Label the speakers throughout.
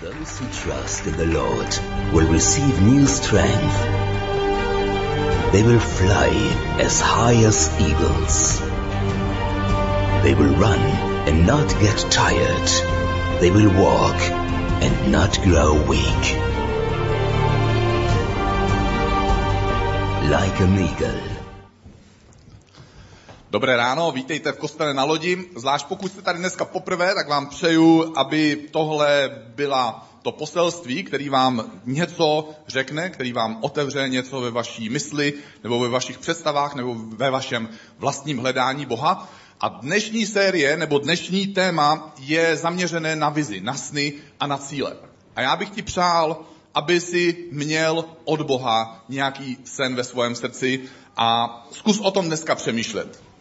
Speaker 1: Those who trust in the Lord will receive new strength. They will fly as high as eagles. They will run and not get tired. They will walk and not grow weak. Like an eagle.
Speaker 2: Dobré ráno, vítejte v kostele na lodi. Zvlášť pokud jste tady dneska poprvé, tak vám přeju, aby tohle byla to poselství, který vám něco řekne, který vám otevře něco ve vaší mysli, nebo ve vašich představách, nebo ve vašem vlastním hledání Boha. A dnešní série, nebo dnešní téma je zaměřené na vizi, na sny a na cíle. A já bych ti přál, aby si měl od Boha nějaký sen ve svém srdci a zkus o tom dneska přemýšlet.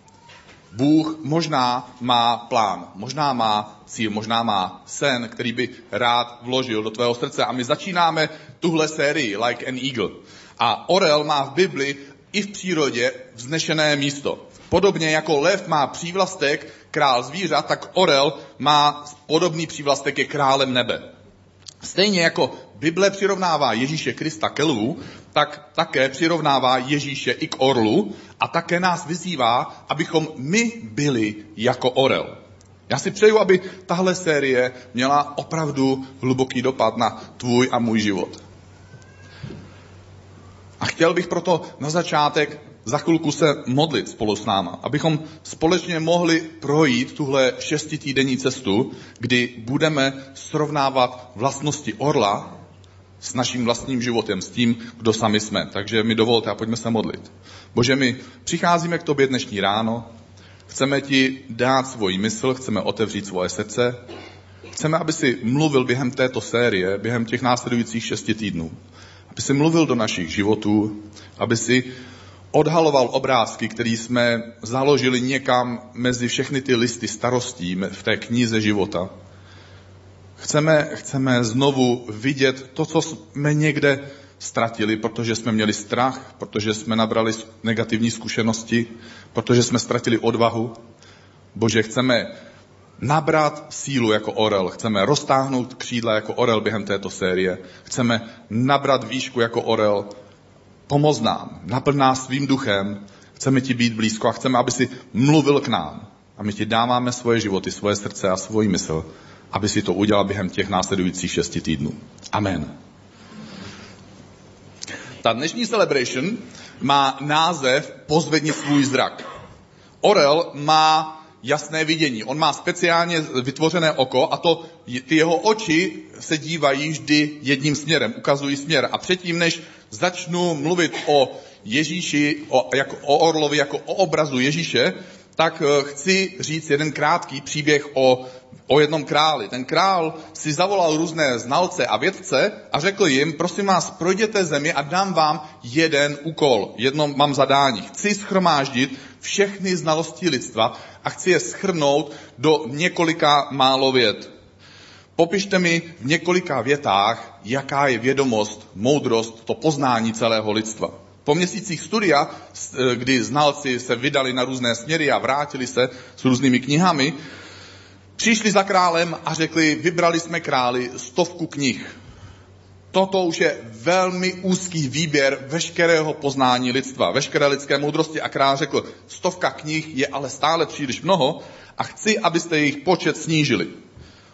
Speaker 2: Bůh možná má plán, možná má cíl, možná má sen, který by rád vložil do tvého srdce. A my začínáme tuhle sérii Like an Eagle. A orel má v Bibli i v přírodě vznešené místo. Podobně jako lev má přívlastek král zvířat, tak orel má podobný přívlastek je králem nebe. Stejně jako Bible přirovnává Ježíše Krista ke lvu, tak také přirovnává Ježíše i k orlu a také nás vyzývá, abychom my byli jako orel. Já si přeju, aby tahle série měla opravdu hluboký dopad na tvůj a můj život. A chtěl bych proto na začátek za chvilku se modlit spolu s náma, abychom společně mohli projít tuhle šestitýdenní cestu, kdy budeme srovnávat vlastnosti orla s naším vlastním životem, s tím, kdo sami jsme. Takže mi dovolte a pojďme se modlit. Bože, my přicházíme k tobě dnešní ráno, chceme ti dát svoji mysl, chceme otevřít svoje srdce, chceme, aby si mluvil během této série, během těch následujících šesti týdnů. Aby si mluvil do našich životů, aby si odhaloval obrázky, které jsme založili někam mezi všechny ty listy starostí v té knize života. Chceme, chceme znovu vidět to, co jsme někde ztratili, protože jsme měli strach, protože jsme nabrali negativní zkušenosti, protože jsme ztratili odvahu. Bože, chceme nabrat sílu jako orel, chceme roztáhnout křídla jako orel během této série, chceme nabrat výšku jako orel, pomoz nám, naplň nás svým duchem, chceme ti být blízko a chceme, aby si mluvil k nám. A my ti dáváme svoje životy, svoje srdce a svoji mysl, aby si to udělal během těch následujících šesti týdnů. Amen. Ta dnešní celebration má název Pozvedni svůj zrak. Orel má jasné vidění. On má speciálně vytvořené oko a to ty jeho oči se dívají vždy jedním směrem, ukazují směr. A předtím, než začnu mluvit o Ježíši, o, jako, o Orlovi jako o obrazu Ježíše, tak eh, chci říct jeden krátký příběh o, o jednom králi. Ten král si zavolal různé znalce a vědce a řekl jim, prosím vás, projděte zemi a dám vám jeden úkol, jedno mám zadání. Chci schromáždit všechny znalosti lidstva a chci je schrnout do několika málo věd. Popište mi v několika větách, jaká je vědomost, moudrost, to poznání celého lidstva. Po měsících studia, eh, kdy znalci se vydali na různé směry a vrátili se s různými knihami, přišli za králem a řekli, vybrali jsme králi stovku knih. Toto už je velmi úzký výběr veškerého poznání lidstva, veškeré lidské moudrosti. A král řekl, stovka knih je ale stále příliš mnoho a chci, abyste jejich počet snížili.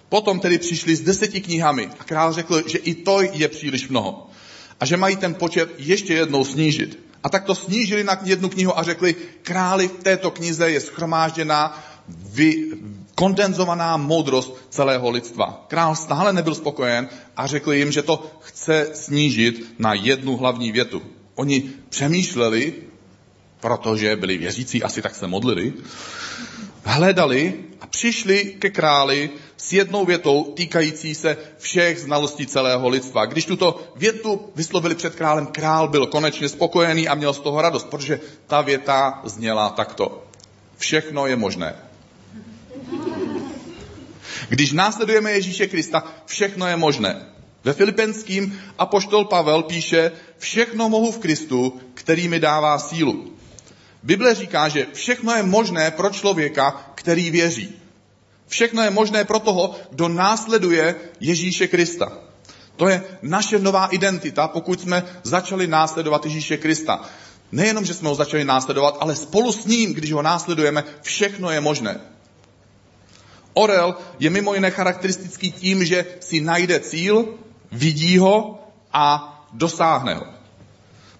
Speaker 2: Potom tedy přišli s deseti knihami a král řekl, že i to je příliš mnoho a že mají ten počet ještě jednou snížit. A tak to snížili na jednu knihu a řekli, králi v této knize je schromážděná vy, kondenzovaná moudrost celého lidstva. Král stále nebyl spokojen a řekl jim, že to chce snížit na jednu hlavní větu. Oni přemýšleli, protože byli věřící, asi tak se modlili, hledali přišli ke králi s jednou větou týkající se všech znalostí celého lidstva. Když tuto větu vyslovili před králem, král byl konečně spokojený a měl z toho radost, protože ta věta zněla takto. Všechno je možné. Když následujeme Ježíše Krista, všechno je možné. Ve Filipenským apoštol Pavel píše, všechno mohu v Kristu, který mi dává sílu. Bible říká, že všechno je možné pro člověka, který věří. Všechno je možné pro toho, kdo následuje Ježíše Krista. To je naše nová identita, pokud jsme začali následovat Ježíše Krista. Nejenom, že jsme ho začali následovat, ale spolu s ním, když ho následujeme, všechno je možné. Orel je mimo jiné charakteristický tím, že si najde cíl, vidí ho a dosáhne ho.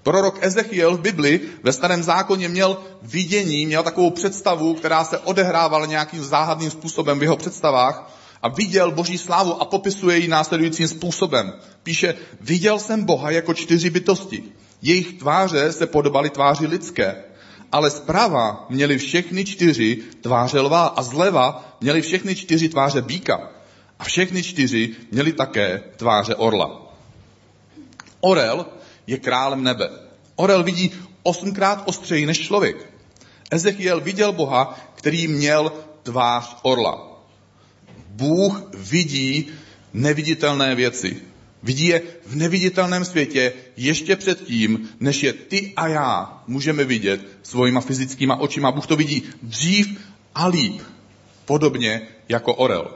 Speaker 2: Prorok Ezechiel v Bibli ve starém zákoně měl vidění, měl takovou představu, která se odehrávala nějakým záhadným způsobem v jeho představách a viděl boží slávu a popisuje ji následujícím způsobem. Píše, viděl jsem Boha jako čtyři bytosti. Jejich tváře se podobaly tváři lidské, ale zprava měli všechny čtyři tváře lva a zleva měli všechny čtyři tváře býka. A všechny čtyři měli také tváře orla. Orel je králem nebe. Orel vidí osmkrát ostřeji než člověk. Ezechiel viděl Boha, který měl tvář orla. Bůh vidí neviditelné věci. Vidí je v neviditelném světě ještě předtím, než je ty a já můžeme vidět svojima fyzickýma očima. Bůh to vidí dřív a líp, podobně jako orel.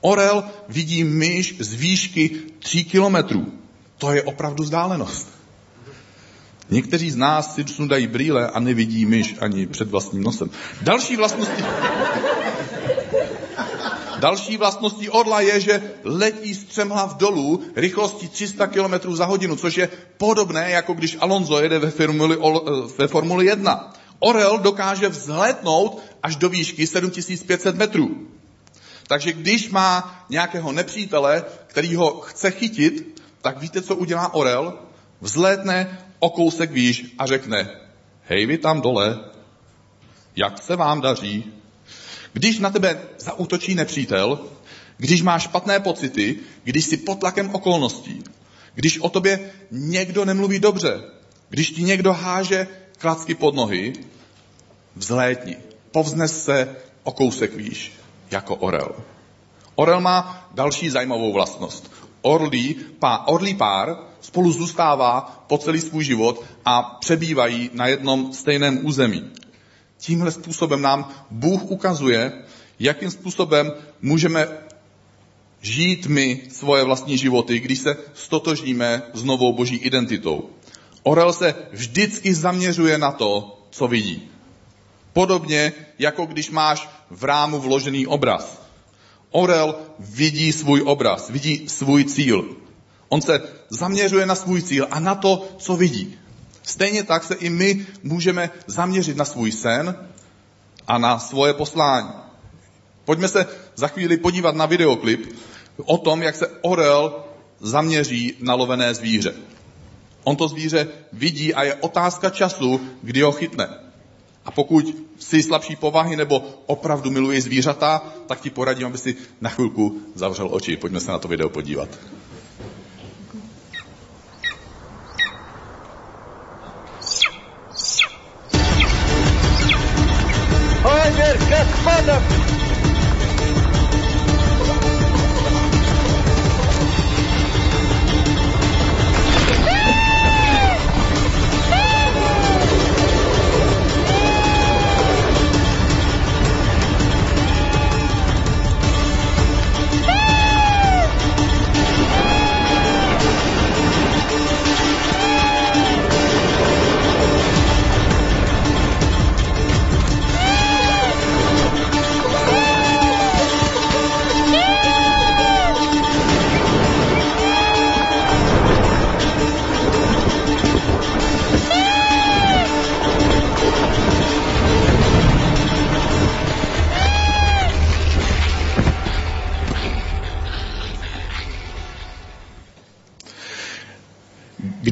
Speaker 2: Orel vidí myš z výšky tří kilometrů. To je opravdu vzdálenost. Někteří z nás si sundají brýle a nevidí myš ani před vlastním nosem. Další vlastností... Další vlastností orla je, že letí střemhlav dolů rychlostí 300 km za hodinu, což je podobné, jako když Alonso jede ve Formuli, ve Formuli 1. Orel dokáže vzlétnout až do výšky 7500 metrů. Takže když má nějakého nepřítele, který ho chce chytit, tak víte, co udělá orel? Vzlétne o kousek výš a řekne, hej vy tam dole, jak se vám daří? Když na tebe zautočí nepřítel, když máš špatné pocity, když jsi pod tlakem okolností, když o tobě někdo nemluví dobře, když ti někdo háže klacky pod nohy, vzlétni, povznes se o kousek výš, jako orel. Orel má další zajímavou vlastnost orlí, pá, orlí pár spolu zůstává po celý svůj život a přebývají na jednom stejném území. Tímhle způsobem nám Bůh ukazuje, jakým způsobem můžeme žít my svoje vlastní životy, když se stotožníme s novou boží identitou. Orel se vždycky zaměřuje na to, co vidí. Podobně, jako když máš v rámu vložený obraz. Orel vidí svůj obraz, vidí svůj cíl. On se zaměřuje na svůj cíl a na to, co vidí. Stejně tak se i my můžeme zaměřit na svůj sen a na svoje poslání. Pojďme se za chvíli podívat na videoklip o tom, jak se orel zaměří na lovené zvíře. On to zvíře vidí a je otázka času, kdy ho chytne. A pokud jsi slabší povahy nebo opravdu miluješ zvířata, tak ti poradím, aby si na chvilku zavřel oči. Pojďme se na to video podívat.
Speaker 3: Roger Gaspar.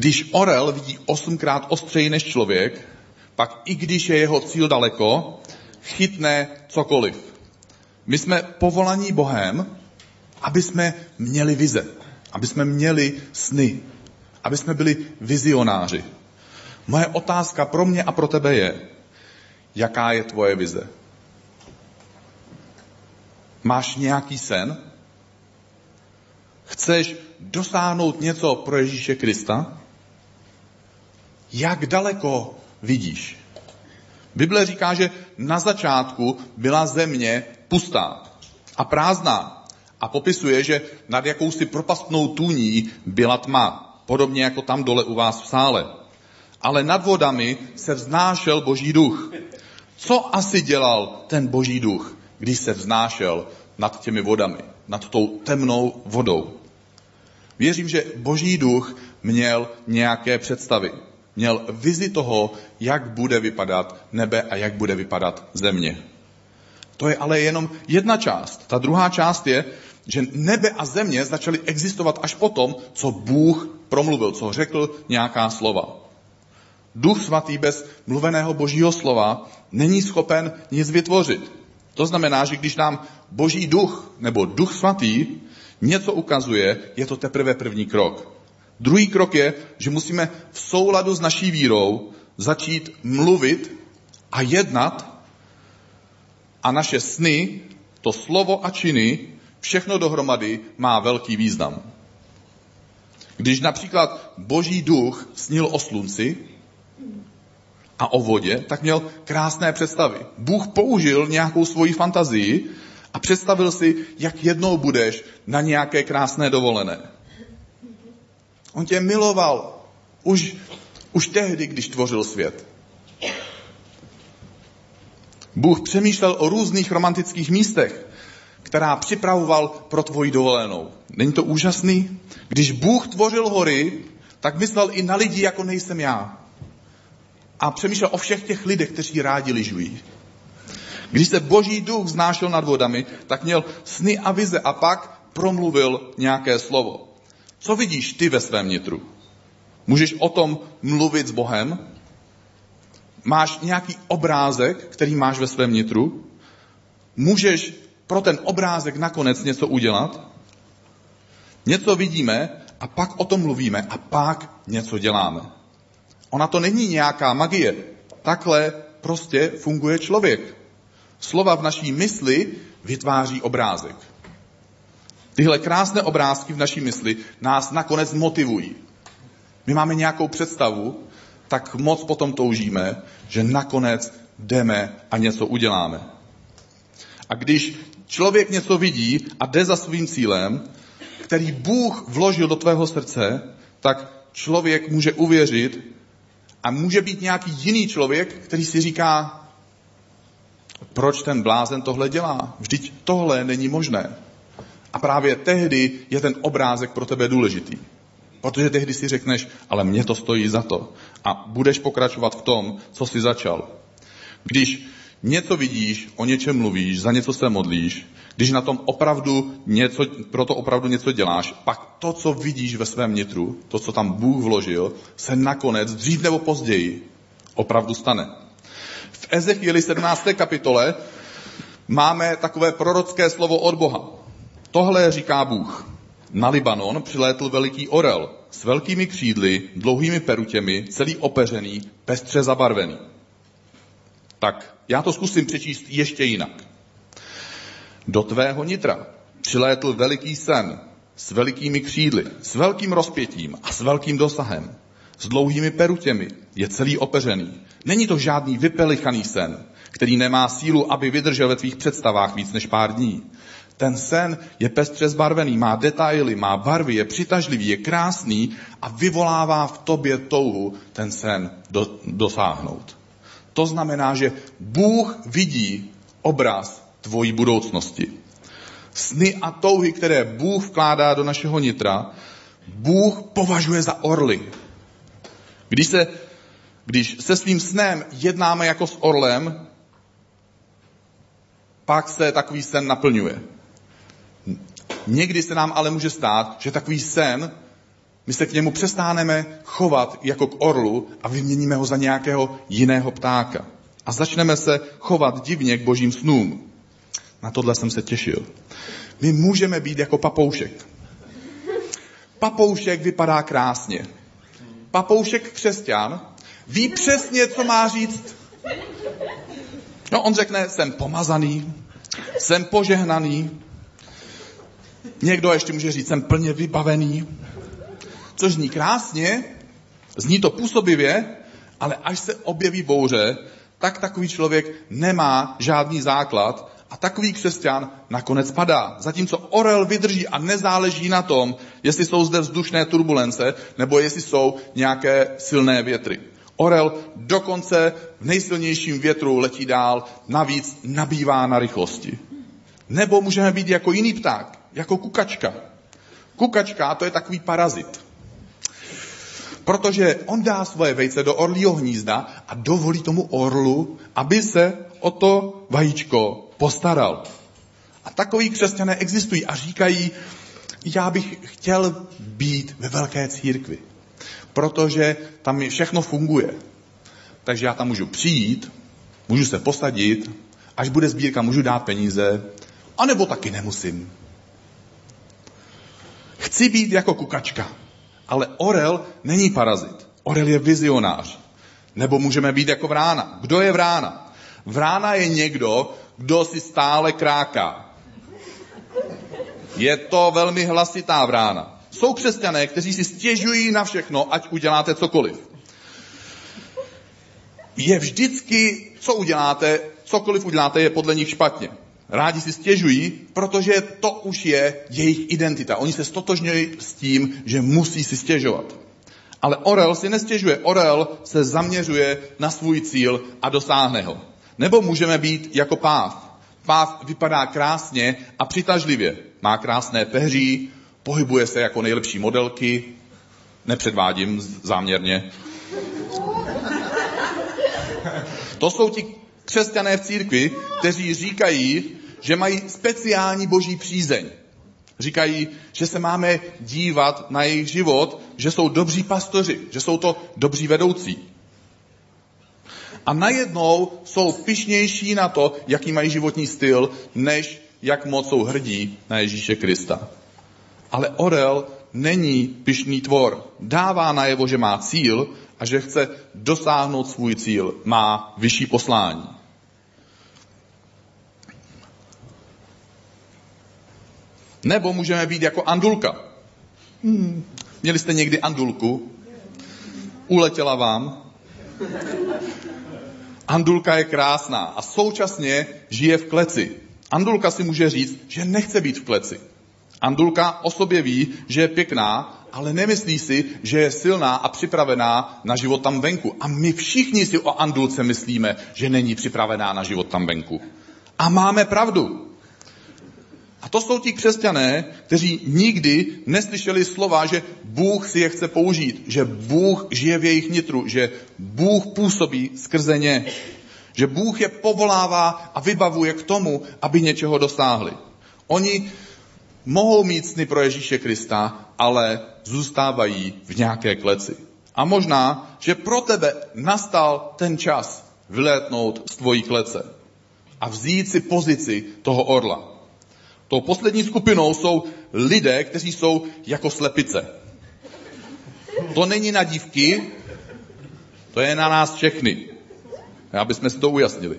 Speaker 2: Když orel vidí osmkrát ostřeji než člověk, pak i když je jeho cíl daleko, chytne cokoliv. My jsme povolaní Bohem, aby jsme měli vize, aby jsme měli sny, aby jsme byli vizionáři. Moje otázka pro mě a pro tebe je, jaká je tvoje vize? Máš nějaký sen? Chceš dosáhnout něco pro Ježíše Krista? Jak daleko vidíš. Bible říká, že na začátku byla země pustá. a prázdná. A popisuje, že nad jakousi propastnou tůní byla tma, podobně jako tam dole u vás v sále. Ale nad vodami se vznášel boží duch. Co asi dělal ten boží duch, když se vznášel nad těmi vodami, nad tou temnou vodou? Věřím, že boží duch měl nějaké představy. Měl vizi toho, jak bude vypadat nebe a jak bude vypadat země. To je ale jenom jedna část. Ta druhá část je, že nebe a země začaly existovat až potom, co Bůh promluvil, co řekl nějaká slova. Duch svatý bez mluveného božího slova není schopen nic vytvořit. To znamená, že když nám boží duch nebo duch svatý něco ukazuje, je to teprve první krok. Druhý krok je, že musíme v souladu s naší vírou začít mluvit a jednat a naše sny, to slovo a činy, všechno dohromady má velký význam. Když například boží duch snil o slunci a o vodě, tak měl krásné představy. Bůh použil nějakou svoji fantazii a představil si, jak jednou budeš na nějaké krásné dovolené. On tě miloval už, už tehdy, když tvořil svět. Bůh přemýšlel o různých romantických místech, která připravoval pro tvoji dovolenou. Není to úžasný? Když Bůh tvořil hory, tak myslel i na lidi, jako nejsem já. A přemýšlel o všech těch lidech, kteří rádi lyžují. Když se boží duch znášel nad vodami, tak měl sny a vize a pak promluvil nějaké slovo. Co vidíš ty ve svém nitru? Můžeš o tom mluvit s Bohem? Máš nějaký obrázek, který máš ve svém nitru? Můžeš pro ten obrázek nakonec něco udělat? Něco vidíme a pak o tom mluvíme a pak něco děláme. Ona to není nějaká magie. Takhle prostě funguje člověk. Slova v naší mysli vytváří obrázek. Tyhle krásné obrázky v naší mysli nás nakonec motivují. My máme nějakou představu, tak moc potom toužíme, že nakonec jdeme a něco uděláme. A když člověk něco vidí a jde za svým cílem, který Bůh vložil do tvého srdce, tak člověk může uvěřit a může být nějaký jiný člověk, který si říká, proč ten blázen tohle dělá? Vždyť tohle není možné. A právě tehdy je ten obrázek pro tebe důležitý. Protože tehdy si řekneš, ale mě to stojí za to. A budeš pokračovat v tom, co jsi začal. Když něco vidíš, o něčem mluvíš, za něco se modlíš, když na tom opravdu něco, proto opravdu něco děláš, pak to, co vidíš ve svém nitru, to, co tam Bůh vložil, se nakonec, dřív nebo později, opravdu stane. V Ezechieli 17. kapitole máme takové prorocké slovo od Boha. Tohle říká Bůh. Na Libanon přilétl veliký orel s velkými křídly, dlouhými perutěmi, celý opeřený, pestře zabarvený. Tak já to zkusím přečíst ještě jinak. Do tvého nitra přilétl veliký sen s velikými křídly, s velkým rozpětím a s velkým dosahem, s dlouhými perutěmi, je celý opeřený. Není to žádný vypelichaný sen, který nemá sílu, aby vydržel ve tvých představách víc než pár dní. Ten sen je pestře zbarvený, má detaily, má barvy, je přitažlivý, je krásný a vyvolává v tobě touhu ten sen do, dosáhnout. To znamená, že Bůh vidí obraz tvojí budoucnosti. Sny a touhy, které Bůh vkládá do našeho nitra, Bůh považuje za orly. Když se, když se svým snem jednáme jako s orlem, pak se takový sen naplňuje. Někdy se nám ale může stát, že takový sen, my se k němu přestáneme chovat jako k orlu a vyměníme ho za nějakého jiného ptáka. A začneme se chovat divně k božím snům. Na tohle jsem se těšil. My můžeme být jako papoušek. Papoušek vypadá krásně. Papoušek křesťan ví přesně, co má říct. No, on řekne, jsem pomazaný, jsem požehnaný, Někdo ještě může říct, jsem plně vybavený, což zní krásně, zní to působivě, ale až se objeví bouře, tak takový člověk nemá žádný základ A takový křesťan nakonec padá. Zatímco orel vydrží a nezáleží na tom, jestli jsou zde vzdušné turbulence, nebo jestli jsou nějaké silné větry. Orel dokonce v nejsilnějším větru letí dál, navíc nabývá na rychlosti. Nebo můžeme být jako jiný pták, jako kukačka. Kukačka to je takový parazit. Protože on dá svoje vejce do orlího hnízda a dovolí tomu orlu, aby se o to vajíčko postaral. A takový křesťané existují a říkají, já bych chtěl být ve velké církvi, protože tam všechno funguje. Takže já tam můžu přijít, můžu se posadit, až bude sbírka, můžu dát peníze, anebo taky nemusím. Chci být jako kukačka, ale orel není parazit. Orel je vizionář. Nebo můžeme být jako vrána. Kdo je vrána? Vrána je někdo, kdo si stále kráká. Je to velmi hlasitá vrána. Jsou křesťané, kteří si stěžují na všechno, ať uděláte cokoliv. Je vždycky, co uděláte, cokoliv uděláte, je podle nich špatně. Rádi si stěžují, protože to už je jejich identita. Oni se stotožňují s tím, že musí si stěžovat. Ale Orel si nestěžuje. Orel se zaměřuje na svůj cíl a dosáhne ho. Nebo můžeme být jako páv. Páv vypadá krásně a přitažlivě. Má krásné peří, pohybuje se jako nejlepší modelky. Nepředvádím záměrně. To jsou ti křesťané v církvi, kteří říkají, že mají speciální boží přízeň. Říkají, že se máme dívat na jejich život, že jsou dobří pastoři, že jsou to dobří vedoucí. A najednou jsou pišnější na to, jaký mají životní styl, než jak moc jsou hrdí na Ježíše Krista. Ale Orel není pišný tvor. Dává najevo, že má cíl a že chce dosáhnout svůj cíl. Má vyšší poslání. Nebo můžeme být jako andulka. Hmm. Měli jste někdy andulku? Uletěla vám? Andulka je krásná a současně žije v kleci. Andulka si může říct, že nechce být v kleci. Andulka o sobě ví, že je pěkná, ale nemyslí si, že je silná a připravená na život tam venku. A my všichni si o Andulce myslíme, že není připravená na život tam venku. A máme pravdu. A to jsou ti křesťané, kteří nikdy neslyšeli slova, že Bůh si je chce použít, že Bůh žije v jejich nitru, že Bůh působí skrze ně, že Bůh je povolává a vybavuje k tomu, aby něčeho dosáhli. Oni mohou mít sny pro Ježíše Krista, ale zůstávají v nějaké kleci. A možná, že pro tebe nastal ten čas vylétnout z tvojí klece a vzít si pozici toho orla. Tou poslední skupinou jsou lidé, kteří jsou jako slepice. To není na dívky, to je na nás všechny. Aby jsme si to ujasnili.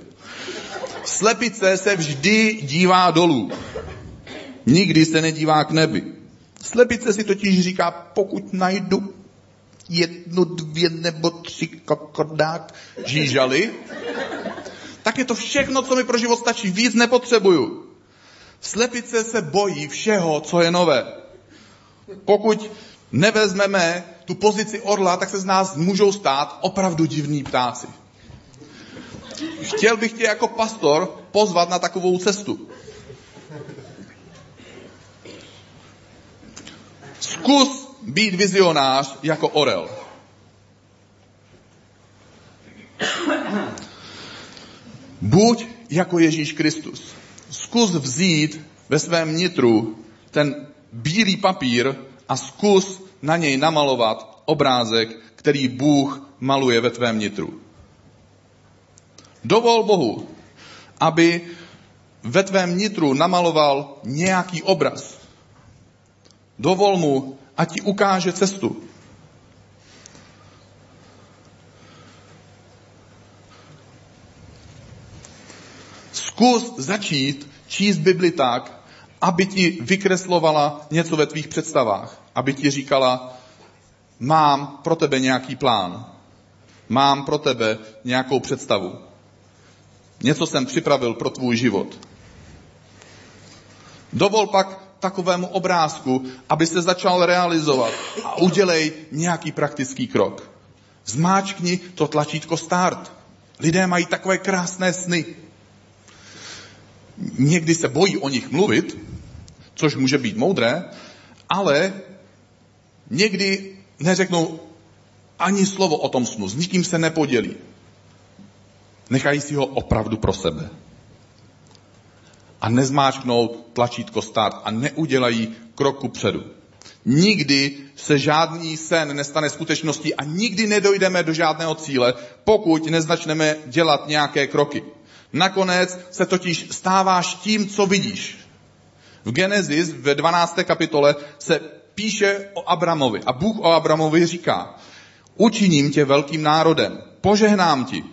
Speaker 2: Slepice se vždy dívá dolů. Nikdy se nedívá k nebi. Slepice si totiž říká, pokud najdu jednu, dvě nebo tři kokodák žížaly, tak je to všechno, co mi pro život stačí. Víc nepotřebuju. Slepice se bojí všeho, co je nové. Pokud nevezmeme tu pozici orla, tak se z nás můžou stát opravdu divní ptáci. Chtěl bych tě jako pastor pozvat na takovou cestu. Zkus být vizionář jako orel. Buď jako Ježíš Kristus zkus vzít ve svém nitru ten bílý papír a zkus na něj namalovat obrázek, který Bůh maluje ve tvém nitru. Dovol Bohu, aby ve tvém nitru namaloval nějaký obraz. Dovol mu, ať ti ukáže cestu. Zkus začít číst Bibli tak, aby ti vykreslovala něco ve tvých představách. Aby ti říkala, mám pro tebe nějaký plán. Mám pro tebe nějakou představu. Něco jsem připravil pro tvůj život. Dovol pak takovému obrázku, aby se začal realizovat a udělej nějaký praktický krok. Zmáčkni to tlačítko start. Lidé mají takové krásné sny. Někdy se bojí o nich mluvit, což může být moudré, ale někdy neřeknou ani slovo o tom snu, s nikým se nepodělí. Nechají si ho opravdu pro sebe. A nezmáčknou tlačítko start a neudělají kroku předu. Nikdy se žádný sen nestane skutečností a nikdy nedojdeme do žádného cíle, pokud nezačneme dělat nějaké kroky. Nakonec se totiž stáváš tím, co vidíš. V Genesis ve 12. kapitole se píše o Abramovi a Bůh o Abramovi říká, učiním tě velkým národem, požehnám ti,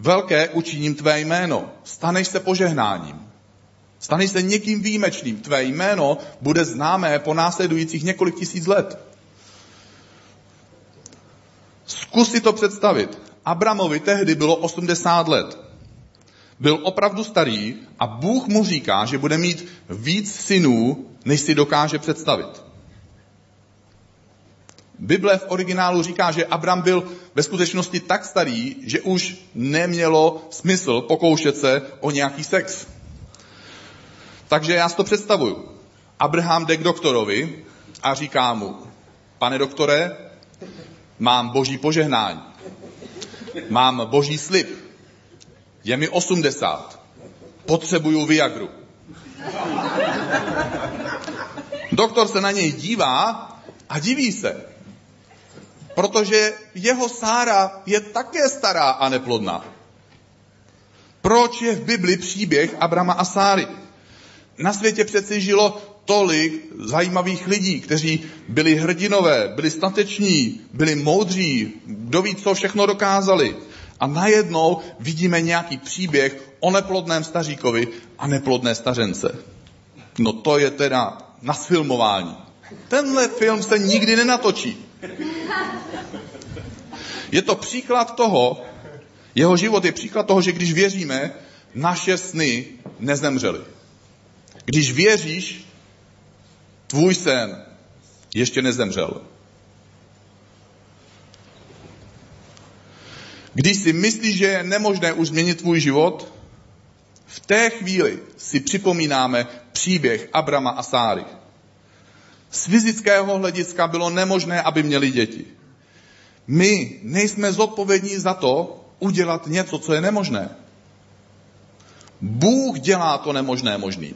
Speaker 2: velké učiním tvé jméno, staneš se požehnáním. Staneš se někým výjimečným. Tvé jméno bude známé po následujících několik tisíc let. Zkus si to představit. Abramovi tehdy bylo 80 let. Byl opravdu starý a Bůh mu říká, že bude mít víc synů, než si dokáže představit. Bible v originálu říká, že Abram byl ve skutečnosti tak starý, že už nemělo smysl pokoušet se o nějaký sex. Takže já si to představuju. Abraham jde k doktorovi a říká mu, pane doktore, mám boží požehnání, mám boží slib, je mi 80, potřebuju Viagru. Doktor se na něj dívá a diví se, protože jeho Sára je také stará a neplodná. Proč je v Bibli příběh Abrama a Sáry? Na světě přeci žilo tolik zajímavých lidí, kteří byli hrdinové, byli stateční, byli moudří, kdo ví, co všechno dokázali. A najednou vidíme nějaký příběh o neplodném staříkovi a neplodné stařence. No to je teda na sfilmování. Tenhle film se nikdy nenatočí. Je to příklad toho, jeho život je příklad toho, že když věříme, naše sny nezemřely. Když věříš, tvůj sen ještě nezemřel. Když si myslíš, že je nemožné už změnit tvůj život, v té chvíli si připomínáme příběh Abrama a Sáry. Z fyzického hlediska bylo nemožné, aby měli děti. My nejsme zodpovědní za to udělat něco, co je nemožné. Bůh dělá to nemožné možným.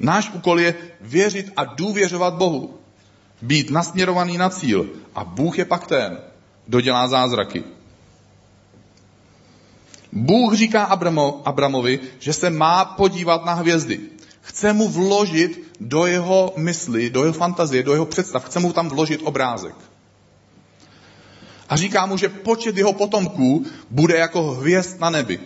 Speaker 2: Náš úkol je věřit a důvěřovat Bohu. Být nasměrovaný na cíl. A Bůh je pak ten, kdo dělá zázraky. Bůh říká Abramo, Abramovi, že se má podívat na hvězdy. Chce mu vložit do jeho mysli, do jeho fantazie, do jeho představ, chce mu tam vložit obrázek. A říká mu, že počet jeho potomků bude jako hvězd na nebi.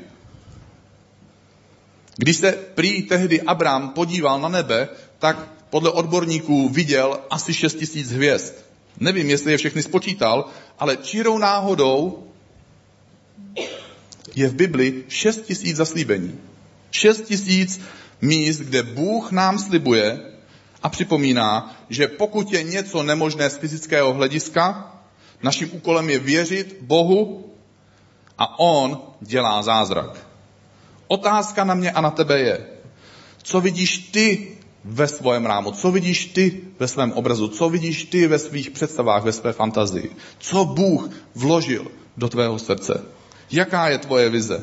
Speaker 2: Když se prý tehdy Abrám podíval na nebe, tak podle odborníků viděl asi 6 tisíc hvězd. Nevím, jestli je všechny spočítal, ale čirou náhodou je v Bibli 6 tisíc zaslíbení. 6 tisíc míst, kde Bůh nám slibuje a připomíná, že pokud je něco nemožné z fyzického hlediska, naším úkolem je věřit Bohu a On dělá zázrak. Otázka na mě a na tebe je, co vidíš ty ve svém rámu, co vidíš ty ve svém obrazu, co vidíš ty ve svých představách, ve své fantazii, co Bůh vložil do tvého srdce. Jaká je tvoje vize?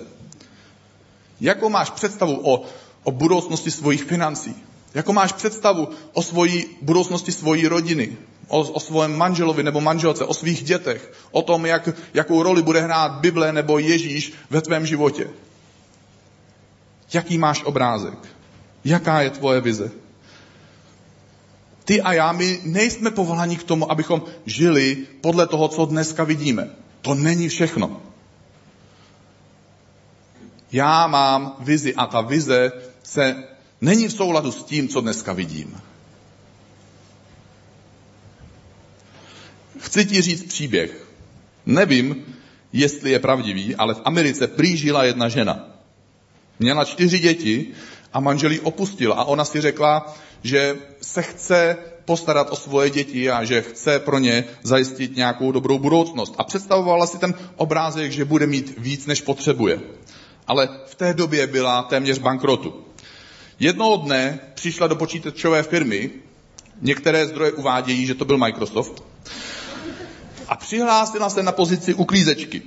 Speaker 2: Jakou máš představu o, o budoucnosti svých financí? Jakou máš představu o svojí budoucnosti svojí rodiny? O, o svém manželovi nebo manželce, o svých dětech? O tom, jak, jakou roli bude hrát Bible nebo Ježíš ve tvém životě? Jaký máš obrázek? Jaká je tvoje vize? Ty a já, my nejsme povoláni k tomu, abychom žili podle toho, co dneska vidíme. To není všechno. Já mám vizi a ta vize se není v souladu s tím, co dneska vidím. Chci ti říct příběh. Nevím, jestli je pravdivý, ale v Americe prý žila jedna žena. Měla čtyři děti a manželí opustil a ona si řekla, že se chce postarat o svoje děti a že chce pro ně zajistit nějakou dobrou budoucnost. A představovala si ten obrázek, že bude mít víc, než potřebuje. Ale v té době byla téměř bankrotu. Jednoho dne přišla do počítačové firmy, některé zdroje uvádějí, že to byl Microsoft, a přihlásila se na pozici uklízečky.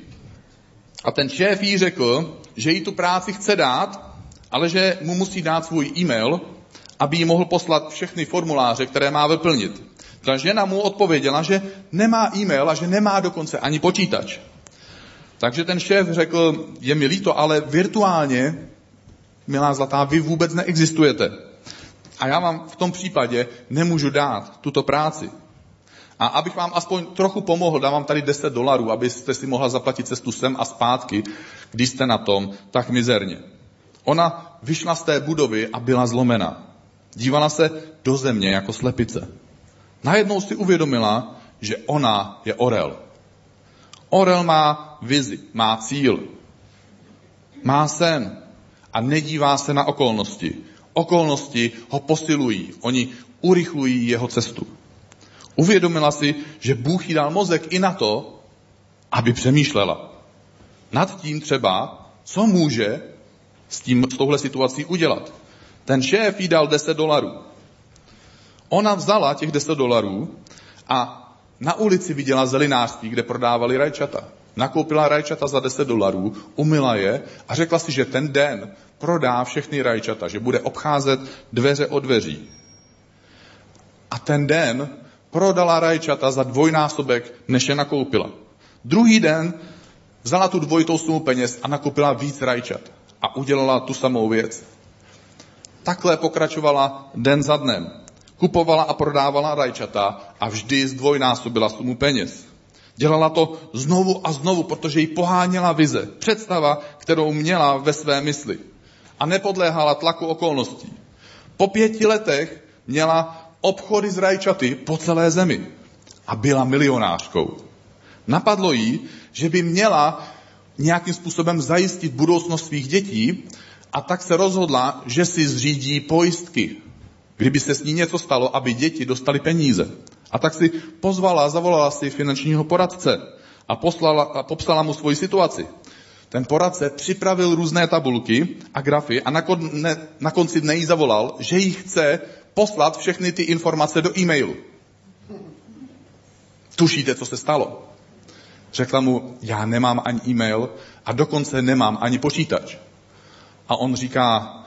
Speaker 2: A ten šéf jí řekl, že jí tu práci chce dát, ale že mu musí dát svůj e-mail, aby jí mohl poslat všechny formuláře, které má vyplnit. Ta žena mu odpověděla, že nemá e-mail a že nemá dokonce ani počítač. Takže ten šéf řekl, je mi líto, ale virtuálně, milá zlatá, vy vůbec neexistujete. A já vám v tom případě nemůžu dát tuto práci. A abych vám aspoň trochu pomohl, dávám tady 10 dolarů, abyste si mohla zaplatit cestu sem a zpátky, když jste na tom tak mizerně. Ona vyšla z té budovy a byla zlomena. Dívala se do země jako slepice. Najednou si uvědomila, že ona je orel. Orel má vizi, má cíl, má sen a nedívá se na okolnosti. Okolnosti ho posilují, oni urychlují jeho cestu. Uvědomila si, že Bůh jí dal mozek i na to, aby přemýšlela. Nad tím třeba, co může s, tím, s touhle situací udělat. Ten šéf jí dal 10 dolarů. Ona vzala těch 10 dolarů a na ulici viděla zelinářství, kde prodávali rajčata. Nakoupila rajčata za 10 dolarů, umila je a řekla si, že ten den prodá všechny rajčata, že bude obcházet dveře od dveří. A ten den prodala rajčata za dvojnásobek, než je nakoupila. Druhý den vzala tu dvojitou sumu peněz a nakoupila víc rajčat. A udělala tu samou věc. Takhle pokračovala den za dnem. Kupovala a prodávala rajčata a vždy zdvojnásobila sumu peněz. Dělala to znovu a znovu, protože jí poháněla vize, představa, kterou měla ve své mysli. A nepodléhala tlaku okolností. Po pěti letech měla obchody s rajčaty po celé zemi a byla milionářkou. Napadlo jí, že by měla nějakým způsobem zajistit budoucnost svých dětí a tak se rozhodla, že si zřídí pojistky, kdyby se s ní něco stalo, aby děti dostali peníze. A tak si pozvala, zavolala si finančního poradce a, poslala, a popsala mu svoji situaci. Ten poradce připravil různé tabulky a grafy a na, na konci dne jí zavolal, že jí chce poslat všechny ty informace do e-mailu. Tušíte, co se stalo? Řekla mu, já nemám ani e-mail a dokonce nemám ani počítač. A on říká,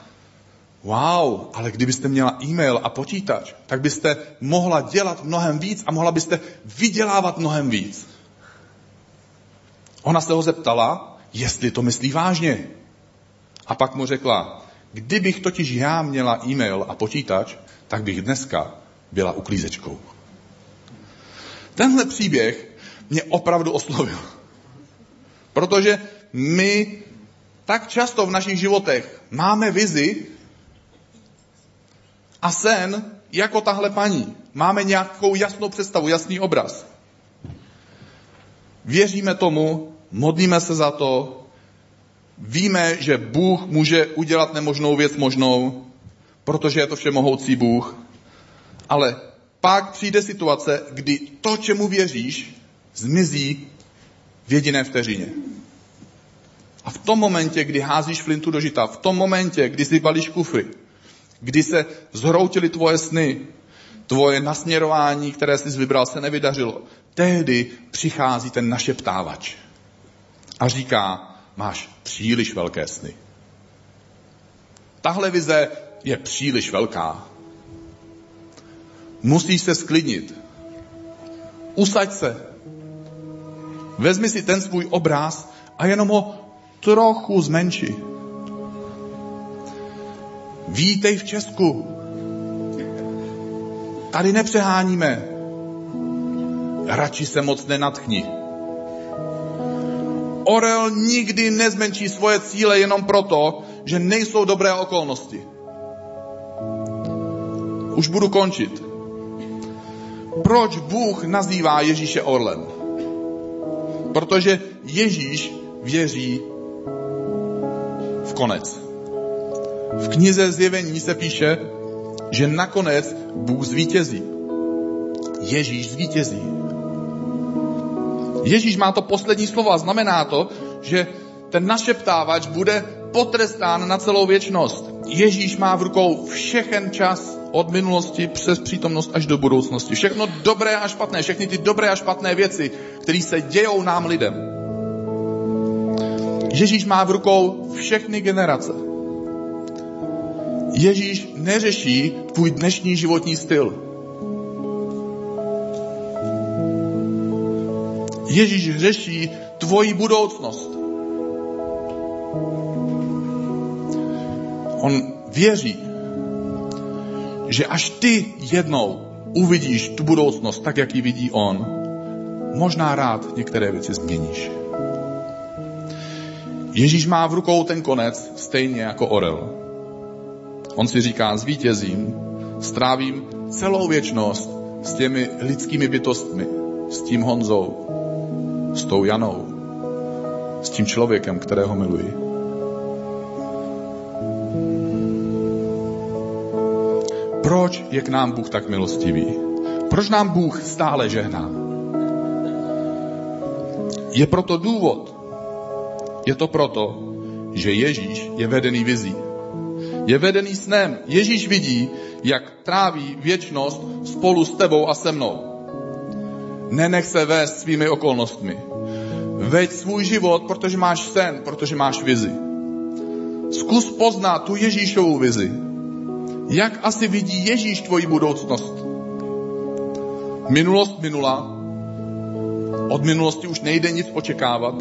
Speaker 2: wow, ale kdybyste měla e-mail a počítač, tak byste mohla dělat mnohem víc a mohla byste vydělávat mnohem víc. Ona se ho zeptala, jestli to myslí vážně. A pak mu řekla, kdybych totiž já měla e-mail a počítač, tak bych dneska byla uklízečkou. Tenhle příběh mě opravdu oslovil. Protože my tak často v našich životech máme vizi a sen jako tahle paní. Máme nějakou jasnou představu, jasný obraz. Věříme tomu, modlíme se za to, víme, že Bůh může udělat nemožnou věc možnou, protože je to všemohoucí Bůh. Ale pak přijde situace, kdy to, čemu věříš, zmizí v jediné vteřině. A v tom momentě, kdy házíš flintu do žita, v tom momentě, kdy si balíš kufry, kdy se zhroutily tvoje sny, tvoje nasměrování, které jsi vybral, se nevydařilo, tehdy přichází ten našeptávač a říká, máš příliš velké sny. Tahle vize je příliš velká. Musíš se sklidnit. Usaď se. Vezmi si ten svůj obraz a jenom ho trochu zmenši. Vítej v Česku. Tady nepřeháníme. Radši se moc nenatchni. Orel nikdy nezmenší svoje cíle jenom proto, že nejsou dobré okolnosti. Už budu končit. Proč Bůh nazývá Ježíše orlem? Protože Ježíš věří v konec. V knize Zjevení se píše, že nakonec Bůh zvítězí. Ježíš zvítězí. Ježíš má to poslední slovo a znamená to, že ten našeptávač bude potrestán na celou věčnost. Ježíš má v rukou všechen čas od minulosti přes přítomnost až do budoucnosti. Všechno dobré a špatné, všechny ty dobré a špatné věci, které se dějou nám lidem. Ježíš má v rukou všechny generace. Ježíš neřeší tvůj dnešní životní styl. Ježíš řeší tvoji budoucnost. On věří, že až ty jednou uvidíš tu budoucnost tak, jak ji vidí on, možná rád některé věci změníš. Ježíš má v rukou ten konec stejně jako orel. On si říká, zvítězím, strávím celou věčnost s těmi lidskými bytostmi, s tím Honzou, s tou Janou, s tím člověkem, kterého miluji. Proč je k nám Bůh tak milostivý? Proč nám Bůh stále žehná? Je proto důvod. Je to proto, že Ježíš je vedený vizí. Je vedený snem. Ježíš vidí, jak tráví věčnost spolu s tebou a se mnou. Nenech se vést svými okolnostmi. Veď svůj život, protože máš sen, protože máš vizi. Zkus poznat tu Ježíšovou vizi. Jak asi vidí Ježíš tvoji budoucnost? Minulost minula. Od minulosti už nejde nic očekávat.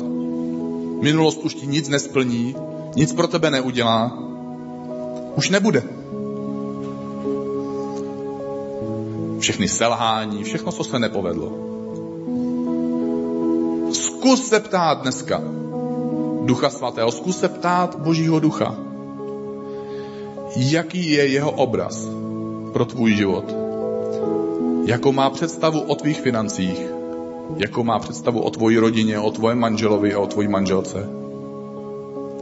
Speaker 2: Minulost už ti nic nesplní, nic pro tebe neudělá. Už nebude. Všechny selhání, všechno, co se nepovedlo. Zkus se ptát dneska Ducha Svatého, zkus se ptát Božího Ducha jaký je jeho obraz pro tvůj život. Jakou má představu o tvých financích, jakou má představu o tvoji rodině, o tvojem manželovi a o tvojí manželce.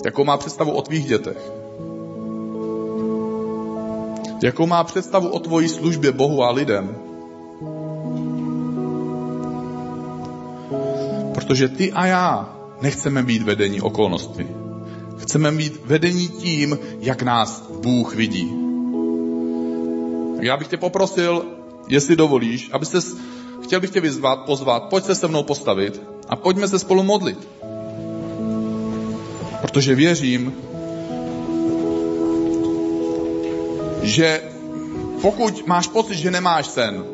Speaker 2: Jakou má představu o tvých dětech. Jakou má představu o tvojí službě Bohu a lidem. Protože ty a já nechceme být vedení okolnostmi. Chceme být vedení tím, jak nás Bůh vidí. Já bych tě poprosil, jestli dovolíš, abyste, chtěl bych tě vyzvat, pozvat, pojď se se mnou postavit a pojďme se spolu modlit. Protože věřím, že pokud máš pocit, že nemáš sen,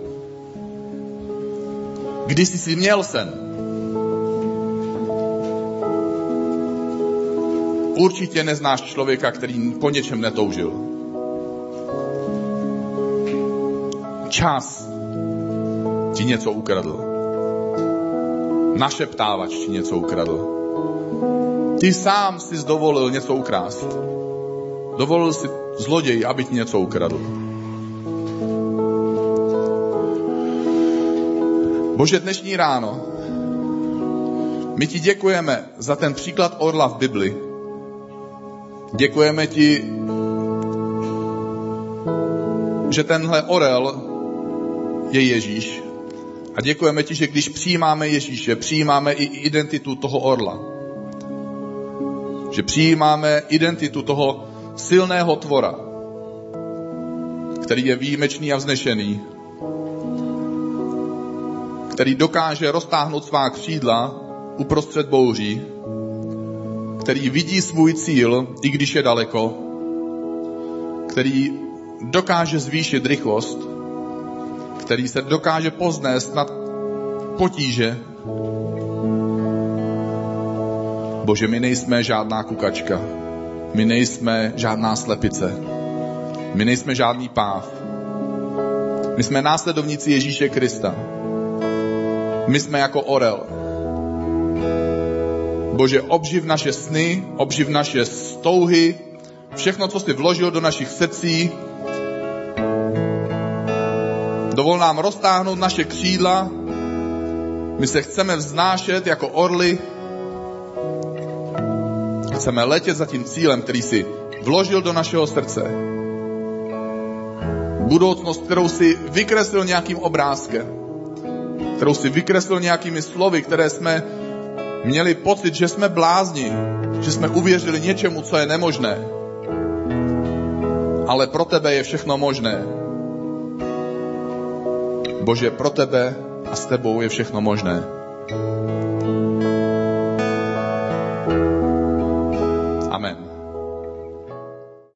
Speaker 2: když jsi si měl sen, Určitě neznáš člověka, který po něčem netoužil. Čas ti něco ukradl. Našeptávač ti něco ukradl. Ty sám si dovolil něco ukrást. Dovolil si zloději, aby ti něco ukradl. Bože, dnešní ráno my ti děkujeme za ten příklad orla v Bibli, Děkujeme ti, že tenhle orel je Ježíš. A děkujeme ti, že když přijímáme Ježíše, přijímáme i identitu toho orla. Že přijímáme identitu toho silného tvora, který je výjimečný a vznešený, který dokáže roztáhnout svá křídla uprostřed bouří který vidí svůj cíl, i když je daleko, který dokáže zvýšit rychlost, který se dokáže poznést nad potíže. Bože, my nejsme žádná kukačka, my nejsme žádná slepice, my nejsme žádný páv. My jsme následovníci Ježíše Krista. My jsme jako orel, Bože, obživ naše sny, obživ naše stouhy, všechno, co jsi vložil do našich srdcí. Dovol nám roztáhnout naše křídla. My se chceme vznášet jako orly. Chceme letět za tím cílem, který jsi vložil do našeho srdce. Budoucnost, kterou si vykreslil nějakým obrázkem, kterou si vykreslil nějakými slovy, které jsme měli pocit, že jsme blázni, že jsme uvěřili něčemu, co je nemožné. Ale pro tebe je všechno možné. Bože, pro tebe a s tebou je všechno možné.